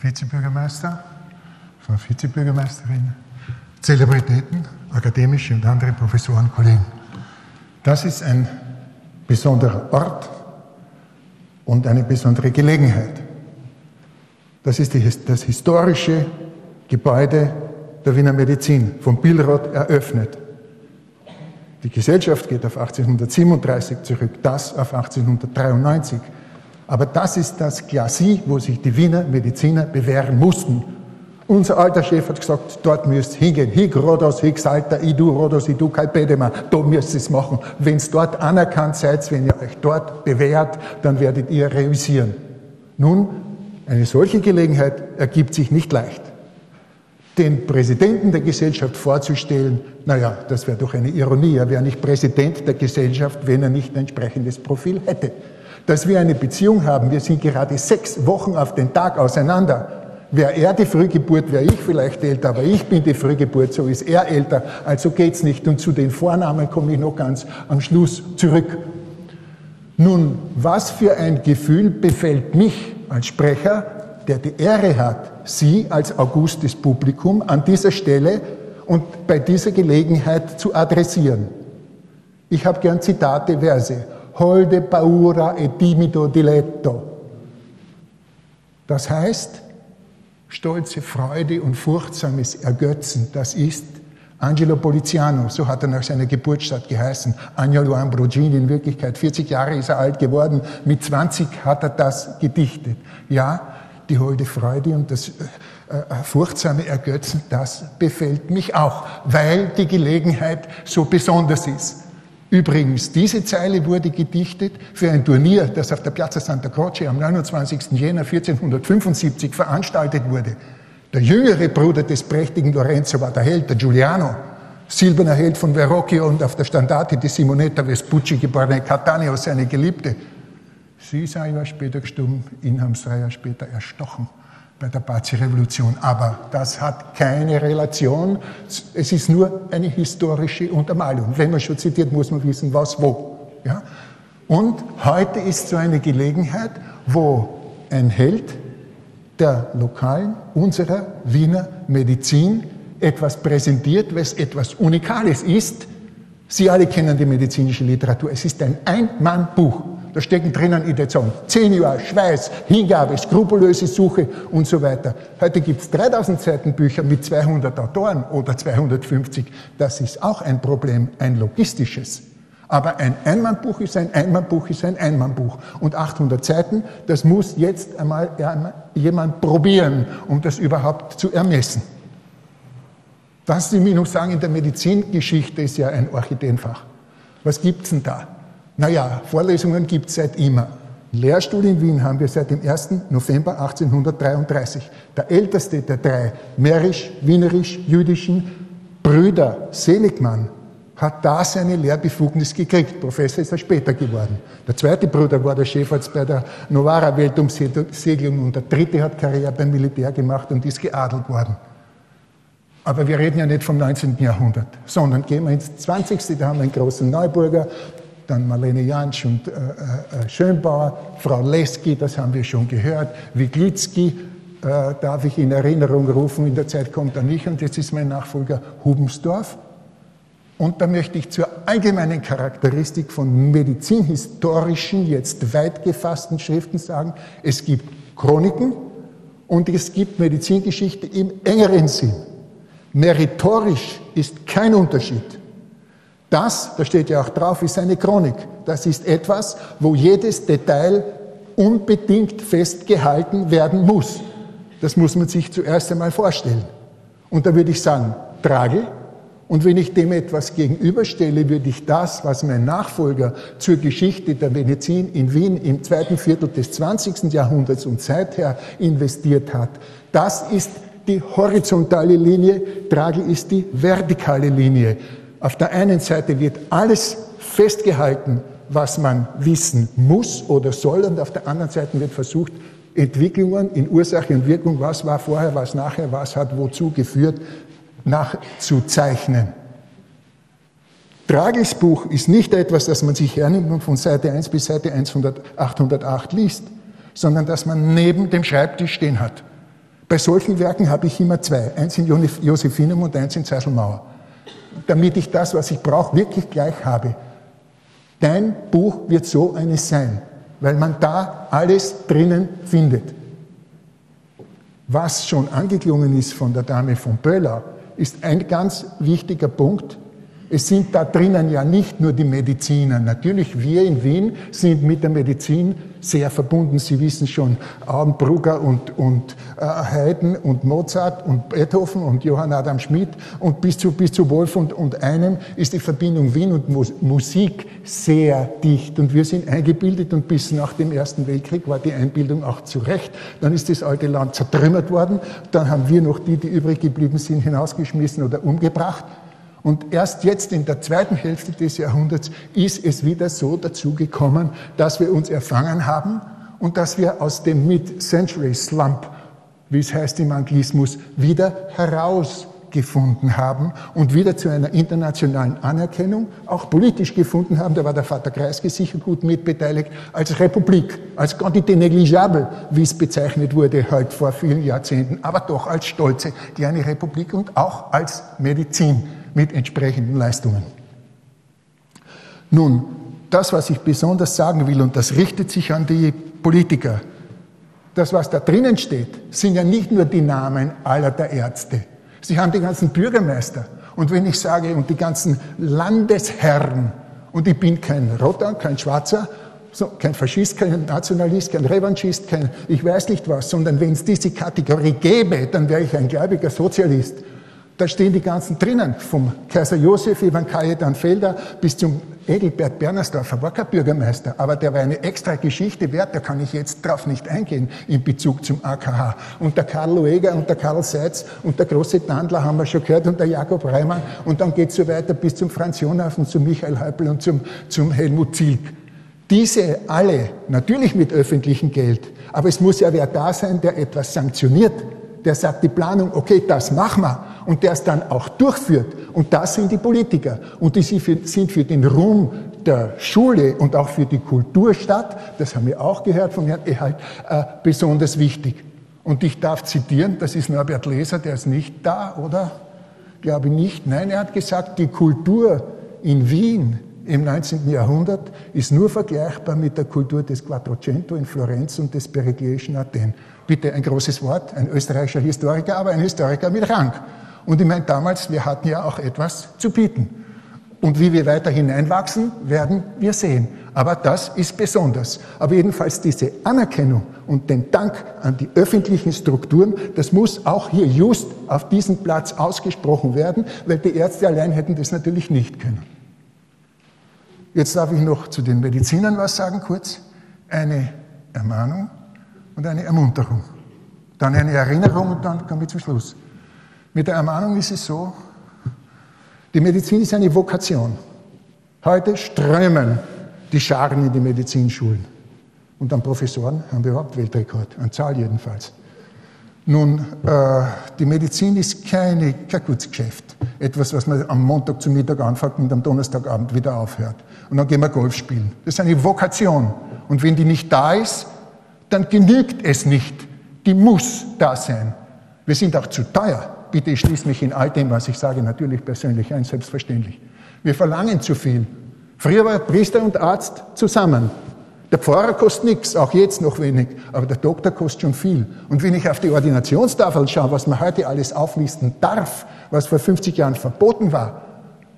Vizebürgermeister, Frau Vizebürgermeisterin, Zelebritäten, akademische und andere Professoren, Kollegen. Das ist ein besonderer Ort und eine besondere Gelegenheit. Das ist die, das historische Gebäude der Wiener Medizin, von Billroth eröffnet. Die Gesellschaft geht auf 1837 zurück, das auf 1893. Aber das ist das Glacis, wo sich die Wiener Mediziner bewähren mussten. Unser alter Chef hat gesagt, dort müsst ihr hingehen. Hic Rodos, hic Salter, idu Rodos, idu Calpedema. Da müsst ihr es machen. Wenn es dort anerkannt seid, wenn ihr euch dort bewährt, dann werdet ihr reüssieren. Nun, eine solche Gelegenheit ergibt sich nicht leicht den Präsidenten der Gesellschaft vorzustellen, naja, das wäre doch eine Ironie. Er wäre nicht Präsident der Gesellschaft, wenn er nicht ein entsprechendes Profil hätte. Dass wir eine Beziehung haben, wir sind gerade sechs Wochen auf den Tag auseinander. Wäre er die Frühgeburt, wäre ich vielleicht älter, aber ich bin die Frühgeburt, so ist er älter, also geht's nicht. Und zu den Vornamen komme ich noch ganz am Schluss zurück. Nun, was für ein Gefühl befällt mich als Sprecher, der die Ehre hat, Sie als Augustes Publikum an dieser Stelle und bei dieser Gelegenheit zu adressieren. Ich habe gern Zitate, Verse. Holde paura e timido diletto. Das heißt, stolze Freude und furchtsames Ergötzen, das ist Angelo Poliziano, so hat er nach seiner Geburtsstadt geheißen. Agnolo Ambrogini, in Wirklichkeit 40 Jahre ist er alt geworden, mit 20 hat er das gedichtet. Ja, die holde Freude und das äh, äh, furchtsame Ergötzen, das befällt mich auch, weil die Gelegenheit so besonders ist. Übrigens, diese Zeile wurde gedichtet für ein Turnier, das auf der Piazza Santa Croce am 29. Jänner 1475 veranstaltet wurde. Der jüngere Bruder des prächtigen Lorenzo war der Held, der Giuliano, silberner Held von Verrocchio und auf der Standarte die Simonetta Vespucci, geborene Catania, seine Geliebte. Sie ist ein Jahr später gestorben, ihn haben sie drei Jahre später erstochen bei der Bazi-Revolution. Aber das hat keine Relation. Es ist nur eine historische Untermalung. Wenn man schon zitiert, muss man wissen, was wo. Ja? Und heute ist so eine Gelegenheit, wo ein Held der lokalen, unserer Wiener Medizin etwas präsentiert, was etwas Unikales ist. Sie alle kennen die medizinische Literatur. Es ist ein Ein-Mann-Buch. Da stecken drinnen, ich würde sagen, zehn Jahre Schweiß, Hingabe, skrupellöse Suche und so weiter. Heute gibt es 3000 Seiten Bücher mit 200 Autoren oder 250. Das ist auch ein Problem, ein logistisches. Aber ein Einmannbuch ist ein Einmannbuch ist ein Einmannbuch. Und 800 Seiten, das muss jetzt einmal jemand probieren, um das überhaupt zu ermessen. Das, Sie mir noch sagen, in der Medizingeschichte ist ja ein Orchideenfach. Was gibt's denn da? Naja, Vorlesungen gibt es seit immer. Lehrstuhl in Wien haben wir seit dem 1. November 1833. Der älteste der drei mährisch-wienerisch-jüdischen Brüder, Seligmann, hat da seine Lehrbefugnis gekriegt. Professor ist er später geworden. Der zweite Bruder war der Chefarzt bei der Novara-Weltumsegelung und der dritte hat Karriere beim Militär gemacht und ist geadelt worden. Aber wir reden ja nicht vom 19. Jahrhundert, sondern gehen wir ins 20. Da haben wir einen großen Neuburger, dann Marlene Jansch und äh, äh, Schönbauer, Frau Leski, das haben wir schon gehört, Wiglitzki, äh, darf ich in Erinnerung rufen, in der Zeit kommt er nicht und jetzt ist mein Nachfolger Hubensdorf. Und da möchte ich zur allgemeinen Charakteristik von medizinhistorischen, jetzt weit gefassten Schriften sagen, es gibt Chroniken und es gibt Medizingeschichte im engeren Sinn. Meritorisch ist kein Unterschied. Das, da steht ja auch drauf, ist eine Chronik. Das ist etwas, wo jedes Detail unbedingt festgehalten werden muss. Das muss man sich zuerst einmal vorstellen. Und da würde ich sagen, trage. Und wenn ich dem etwas gegenüberstelle, würde ich das, was mein Nachfolger zur Geschichte der Medizin in Wien im zweiten Viertel des 20. Jahrhunderts und seither investiert hat, das ist die horizontale Linie, Trage ist die vertikale Linie. Auf der einen Seite wird alles festgehalten, was man wissen muss oder soll, und auf der anderen Seite wird versucht, Entwicklungen in Ursache und Wirkung, was war vorher, was nachher, was hat wozu geführt, nachzuzeichnen. Trages Buch ist nicht etwas, das man sich hernimmt und von Seite 1 bis Seite 808 liest, sondern das man neben dem Schreibtisch stehen hat. Bei solchen Werken habe ich immer zwei. Eins in Josephinum und eins in Zeiselmauer. Damit ich das, was ich brauche, wirklich gleich habe. Dein Buch wird so eines sein, weil man da alles drinnen findet. Was schon angeklungen ist von der Dame von Böller, ist ein ganz wichtiger Punkt, es sind da drinnen ja nicht nur die Mediziner. Natürlich, wir in Wien sind mit der Medizin sehr verbunden. Sie wissen schon, Auenbrugger und, und äh, Haydn und Mozart und Beethoven und Johann Adam Schmidt und bis zu, bis zu Wolf und, und einem ist die Verbindung Wien und Musik sehr dicht. Und wir sind eingebildet und bis nach dem Ersten Weltkrieg war die Einbildung auch zu Recht. Dann ist das alte Land zertrümmert worden. Dann haben wir noch die, die übrig geblieben sind, hinausgeschmissen oder umgebracht. Und erst jetzt in der zweiten Hälfte des Jahrhunderts ist es wieder so dazu gekommen, dass wir uns erfangen haben und dass wir aus dem Mid-Century Slump, wie es heißt im Anglismus, wieder herausgefunden haben und wieder zu einer internationalen Anerkennung, auch politisch gefunden haben, da war der Vater Kreisky sicher gut mitbeteiligt, als Republik, als quantité négligeable, wie es bezeichnet wurde halt vor vielen Jahrzehnten, aber doch als stolze kleine Republik und auch als Medizin mit entsprechenden Leistungen. Nun, das, was ich besonders sagen will, und das richtet sich an die Politiker, das, was da drinnen steht, sind ja nicht nur die Namen aller der Ärzte. Sie haben die ganzen Bürgermeister. Und wenn ich sage, und die ganzen Landesherren, und ich bin kein Roter, kein Schwarzer, so, kein Faschist, kein Nationalist, kein Revanchist, kein ich weiß nicht was, sondern wenn es diese Kategorie gäbe, dann wäre ich ein gläubiger Sozialist. Da stehen die ganzen drinnen, vom Kaiser Josef, Ivan Kajetan Felder bis zum Edelbert Bernersdorfer, war kein Bürgermeister, aber der war eine extra Geschichte wert, da kann ich jetzt drauf nicht eingehen in Bezug zum AKH. Und der Karl Lueger und der Karl Seitz und der große Tandler haben wir schon gehört und der Jakob Reimann und dann geht es so weiter bis zum Franz Jonaf und zum Michael Häupl und zum, zum Helmut Zielk. Diese alle, natürlich mit öffentlichem Geld, aber es muss ja wer da sein, der etwas sanktioniert der sagt die Planung, okay, das machen wir und der es dann auch durchführt. Und das sind die Politiker. Und die sind für den Ruhm der Schule und auch für die Kulturstadt, das haben wir auch gehört von Herrn Ehalt, äh, besonders wichtig. Und ich darf zitieren, das ist Norbert Leser, der ist nicht da, oder? Glaube nicht. Nein, er hat gesagt, die Kultur in Wien im 19. Jahrhundert ist nur vergleichbar mit der Kultur des Quattrocento in Florenz und des Periglischen Athen. Bitte ein großes Wort, ein österreichischer Historiker, aber ein Historiker mit Rang. Und ich meine damals, wir hatten ja auch etwas zu bieten. Und wie wir weiter hineinwachsen, werden wir sehen. Aber das ist besonders. Aber jedenfalls diese Anerkennung und den Dank an die öffentlichen Strukturen, das muss auch hier just auf diesem Platz ausgesprochen werden, weil die Ärzte allein hätten das natürlich nicht können. Jetzt darf ich noch zu den Medizinern was sagen, kurz. Eine Ermahnung und eine Ermunterung. Dann eine Erinnerung und dann kommen wir zum Schluss. Mit der Ermahnung ist es so, die Medizin ist eine Vokation. Heute strömen die Scharen in die Medizinschulen. Und an Professoren haben wir überhaupt Weltrekord, an Zahl jedenfalls. Nun, äh, die Medizin ist keine, kein Kurzgeschäft. Etwas, was man am Montag zum Mittag anfängt und am Donnerstagabend wieder aufhört. Und dann gehen wir Golf spielen. Das ist eine Vokation. Und wenn die nicht da ist, dann genügt es nicht. Die muss da sein. Wir sind auch zu teuer. Bitte, ich schließe mich in all dem, was ich sage, natürlich persönlich ein, selbstverständlich. Wir verlangen zu viel. Früher war Priester und Arzt zusammen. Der Pfarrer kostet nichts, auch jetzt noch wenig, aber der Doktor kostet schon viel. Und wenn ich auf die Ordinationstafel schaue, was man heute alles auflisten darf, was vor 50 Jahren verboten war,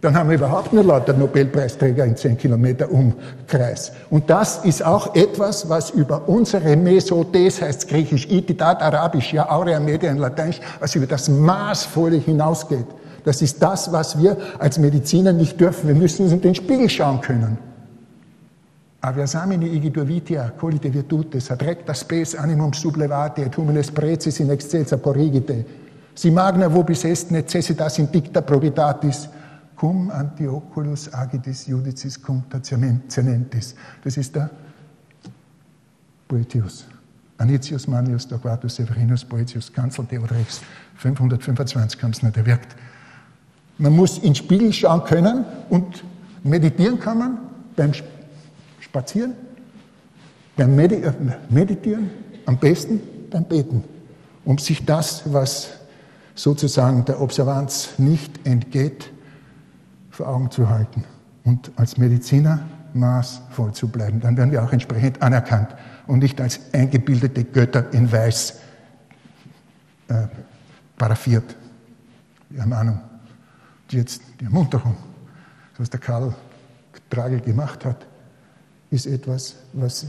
dann haben wir überhaupt nur lauter Nobelpreisträger in 10 Kilometer Umkreis. Und das ist auch etwas, was über unsere Mesotes, heißt griechisch, Ititat, arabisch, ja, aurea media in lateinisch, was über das Maßvolle hinausgeht. Das ist das, was wir als Mediziner nicht dürfen. Wir müssen uns in den Spiegel schauen können. Aviasamini igitur vitia, colite virtutes, ad recta spes animum sublevate, et humines preces in excelsa porrigite. Si magna vobis est necessitas in dicta probitatis, cum antioculus agitis judicis cum taciamentis. Das ist der Poetius. Anicius Manius Torquatus Severinus Poetius, Kanzel Theodrex, 525 haben es nicht erwirkt. Man muss in den Spiegel schauen können und meditieren kann man beim Spazieren, beim Meditieren, am besten beim Beten. um sich das, was sozusagen der Observanz nicht entgeht, vor Augen zu halten und als Mediziner maßvoll zu bleiben. Dann werden wir auch entsprechend anerkannt und nicht als eingebildete Götter in Weiß äh, paraffiert. Die Ermahnung, jetzt die Ermunterung, was der Karl Tragel gemacht hat, ist etwas, was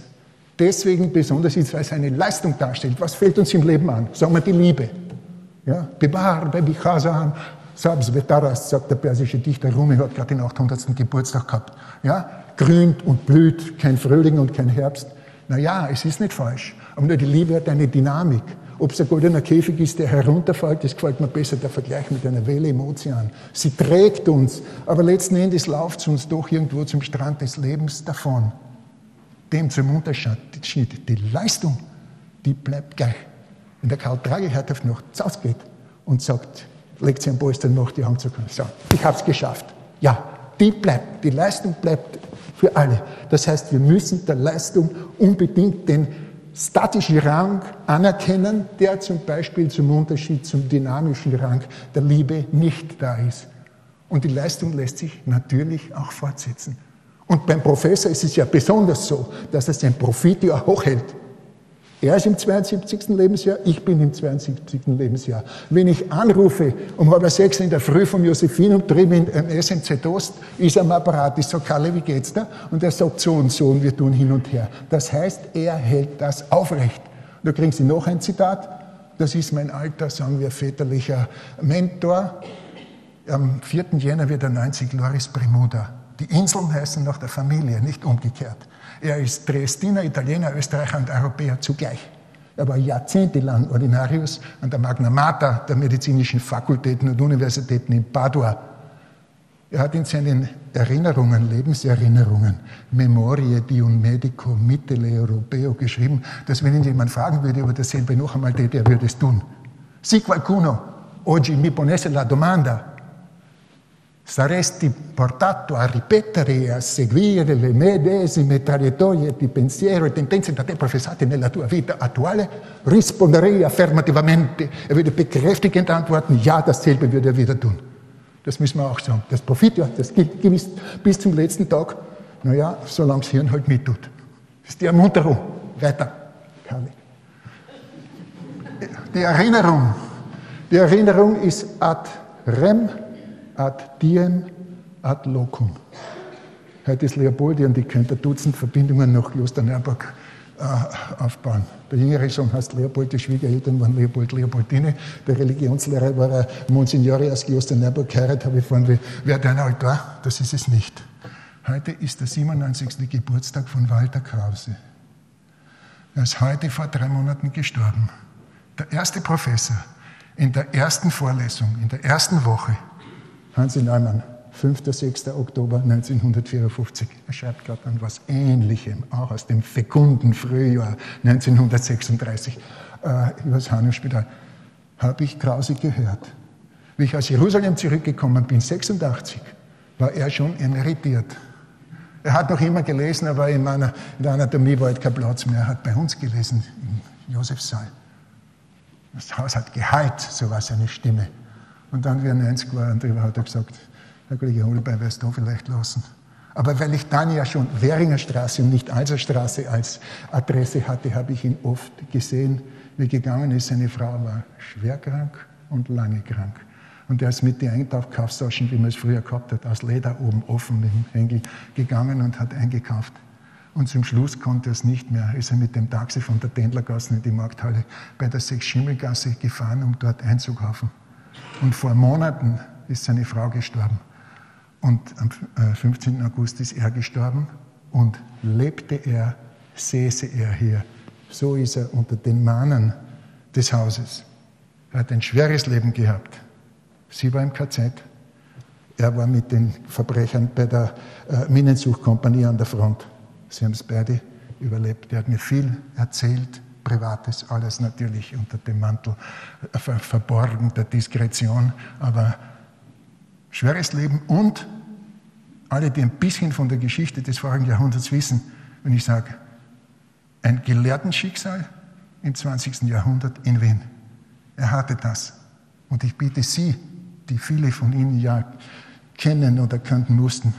deswegen besonders ist, weil es eine Leistung darstellt. Was fällt uns im Leben an? Sagen wir die Liebe. Ja? Bewahr, Baby Khazan, Sabs Vetaras, sagt der persische Dichter Rumi, hat gerade den 800. Geburtstag gehabt. Ja? Grünt und blüht, kein Frühling und kein Herbst. Naja, es ist nicht falsch. Aber nur die Liebe hat eine Dynamik. Ob es ein goldener Käfig ist, der herunterfällt, das gefällt mir besser, der Vergleich mit einer Welle im Ozean. Sie trägt uns, aber letzten Endes läuft es uns doch irgendwo zum Strand des Lebens davon. Dem zum Unterschied, die Leistung, die bleibt gleich. Wenn der Karl Trageherrschaft noch ausgeht und sagt, legt sie ein Polster noch die Hand zu können, so, ich habe es geschafft. Ja, die bleibt, die Leistung bleibt für alle. Das heißt, wir müssen der Leistung unbedingt den statischen Rang anerkennen, der zum Beispiel zum Unterschied zum dynamischen Rang der Liebe nicht da ist. Und die Leistung lässt sich natürlich auch fortsetzen. Und beim Professor ist es ja besonders so, dass er sein Profit ja hochhält. Er ist im 72. Lebensjahr, ich bin im 72. Lebensjahr. Wenn ich anrufe um halb sechs in der Früh vom Josephinum drüben im SMZ Ost, ist er am Apparat. Ich sage, Kalle, wie geht's da? Und er sagt so und so und wir tun hin und her. Das heißt, er hält das aufrecht. Und da kriegen Sie noch ein Zitat. Das ist mein alter, sagen wir, väterlicher Mentor. Am 4. Jänner wird er 90, Loris Premuda. Die Inseln heißen nach der Familie, nicht umgekehrt. Er ist Dresdner, Italiener, Österreicher und Europäer zugleich. Er war jahrzehntelang Ordinarius an der Magna Mater der medizinischen Fakultäten und Universitäten in Padua. Er hat in seinen Erinnerungen, Lebenserinnerungen, Memorie di un medico mitele europeo geschrieben, dass wenn ihn jemand fragen würde über dasselbe noch einmal, der, der würde es tun. Si qualcuno oggi mi ponesse la domanda saresti portato a ripetere e a seguire le medesime traiettorie di pensiero e tendenze da te professate nella tua vita attuale? Risponderei affirmativamente. Er würde bekräftigend antworten, ja, dasselbe würde er wieder tun. Das müssen wir auch sagen. Das Profit, ja, das gilt gewiss bis zum letzten Tag. Naja, solange das Hirn halt mittut. Das ist die Ermunterung. Weiter, Kali. Die Erinnerung. Die Erinnerung ist ad rem ad diem ad locum. Heute ist Leopoldien, die könnte Dutzend Verbindungen nach Klosterneuburg äh, aufbauen. Der jüngere Sohn heißt Leopold, die Schwiegereltern waren Leopold, Leopoldine. Der Religionslehrer war ein Monsignore aus Klosterneuburg, geheiratet habe ich vorhin, wer dein Altar? Das ist es nicht. Heute ist der 97. Geburtstag von Walter Krause. Er ist heute vor drei Monaten gestorben. Der erste Professor in der ersten Vorlesung, in der ersten Woche Hansi Neumann, 5. 6. Oktober 1954. Er schreibt gerade an was Ähnlichem, auch aus dem fekunden Frühjahr 1936 äh, über das Hanau-Spital. Habe ich Krause gehört. Wie ich aus Jerusalem zurückgekommen bin, 86, war er schon emeritiert. Er hat noch immer gelesen, aber in, meiner, in der Anatomie war halt kein Platz mehr. Er hat bei uns gelesen, im Josefssaal. Das Haus hat geheilt, so war seine Stimme. Und dann, wie er 90 war, und hat er gesagt, Herr Kollege Holbein, wirst du vielleicht lassen. Aber weil ich dann ja schon Währinger Straße und nicht Alserstraße als Adresse hatte, habe ich ihn oft gesehen, wie gegangen ist. Seine Frau war schwer krank und lange krank. Und er ist mit den Einkaufstaschen, wie man es früher gehabt hat, aus Leder oben offen mit dem Hängel gegangen und hat eingekauft. Und zum Schluss konnte er es nicht mehr. Ist er mit dem Taxi von der Tendlergasse in die Markthalle bei der Sechs-Schimmelgasse gefahren, um dort einzukaufen. Und vor Monaten ist seine Frau gestorben. Und am 15. Äh, August ist er gestorben und lebte er, säße er hier. So ist er unter den Mannen des Hauses. Er hat ein schweres Leben gehabt. Sie war im KZ. Er war mit den Verbrechern bei der äh, Minensuchkompanie an der Front. Sie haben es beide überlebt. Er hat mir viel erzählt Privates, alles natürlich unter dem Mantel verborgen der Diskretion, aber schweres Leben und alle, die ein bisschen von der Geschichte des vorigen Jahrhunderts wissen, wenn ich sage, ein Gelehrtenschicksal im 20. Jahrhundert in Wien. Er hatte das. Und ich bitte Sie, die viele von Ihnen ja kennen oder könnten mussten,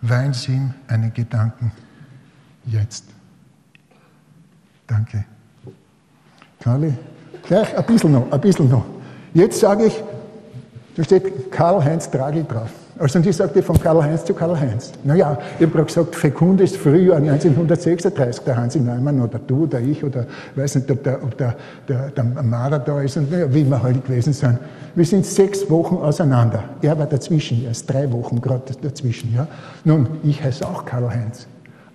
weihen Sie ihm einen Gedanken jetzt. Danke. Karli, gleich ein bisschen noch, ein bisschen noch. Jetzt sage ich, da steht Karl-Heinz Draghi drauf. Also und ich sagte von Karl-Heinz zu Karl-Heinz. Naja, ich habe gesagt, fekundes Frühjahr 1936, der Hansi Neumann oder du oder ich oder ich weiß nicht, ob der, ob der, der, der Marder da ist und naja, wie wir halt gewesen sind. Wir sind sechs Wochen auseinander. Er war dazwischen, er ist drei Wochen gerade dazwischen. Ja. Nun, ich heiße auch Karl-Heinz.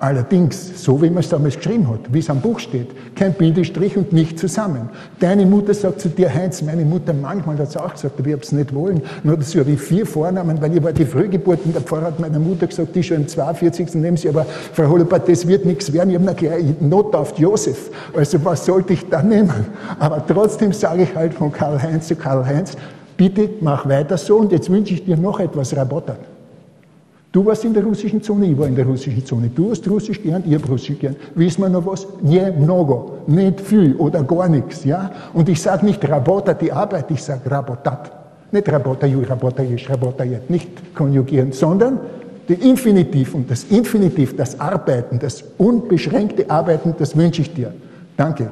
Allerdings, so wie man es damals geschrieben hat, wie es am Buch steht, kein Bindestrich und nicht zusammen. Deine Mutter sagt zu dir, Heinz, meine Mutter manchmal hat es auch gesagt, aber ich habe es nicht wollen. Nur dazu habe ich vier Vornamen, weil ich war die Frühgeburt und der Pfarrer hat meiner Mutter gesagt, die schon im 42. nehmen sie, aber Frau Hollebart, das wird nichts werden. Ich habe gleich Not auf Josef. Also was sollte ich da nehmen? Aber trotzdem sage ich halt von Karl-Heinz zu Karl-Heinz, bitte mach weiter so und jetzt wünsche ich dir noch etwas Rabotter. Du warst in der russischen Zone, ich war in der russischen Zone. Du hast Russisch gern, ich habe Russisch gern. Wissen wir noch was? Nie mnogo, nicht viel oder gar nichts. Ja? Und ich sage nicht Rabota, die Arbeit, ich sage Rabotat. Nicht Rabota, ju, Rabota, jesch, Rabota, jet. Nicht konjugieren, sondern die Infinitiv und das Infinitiv, das Arbeiten, das unbeschränkte Arbeiten, das wünsche ich dir. Danke.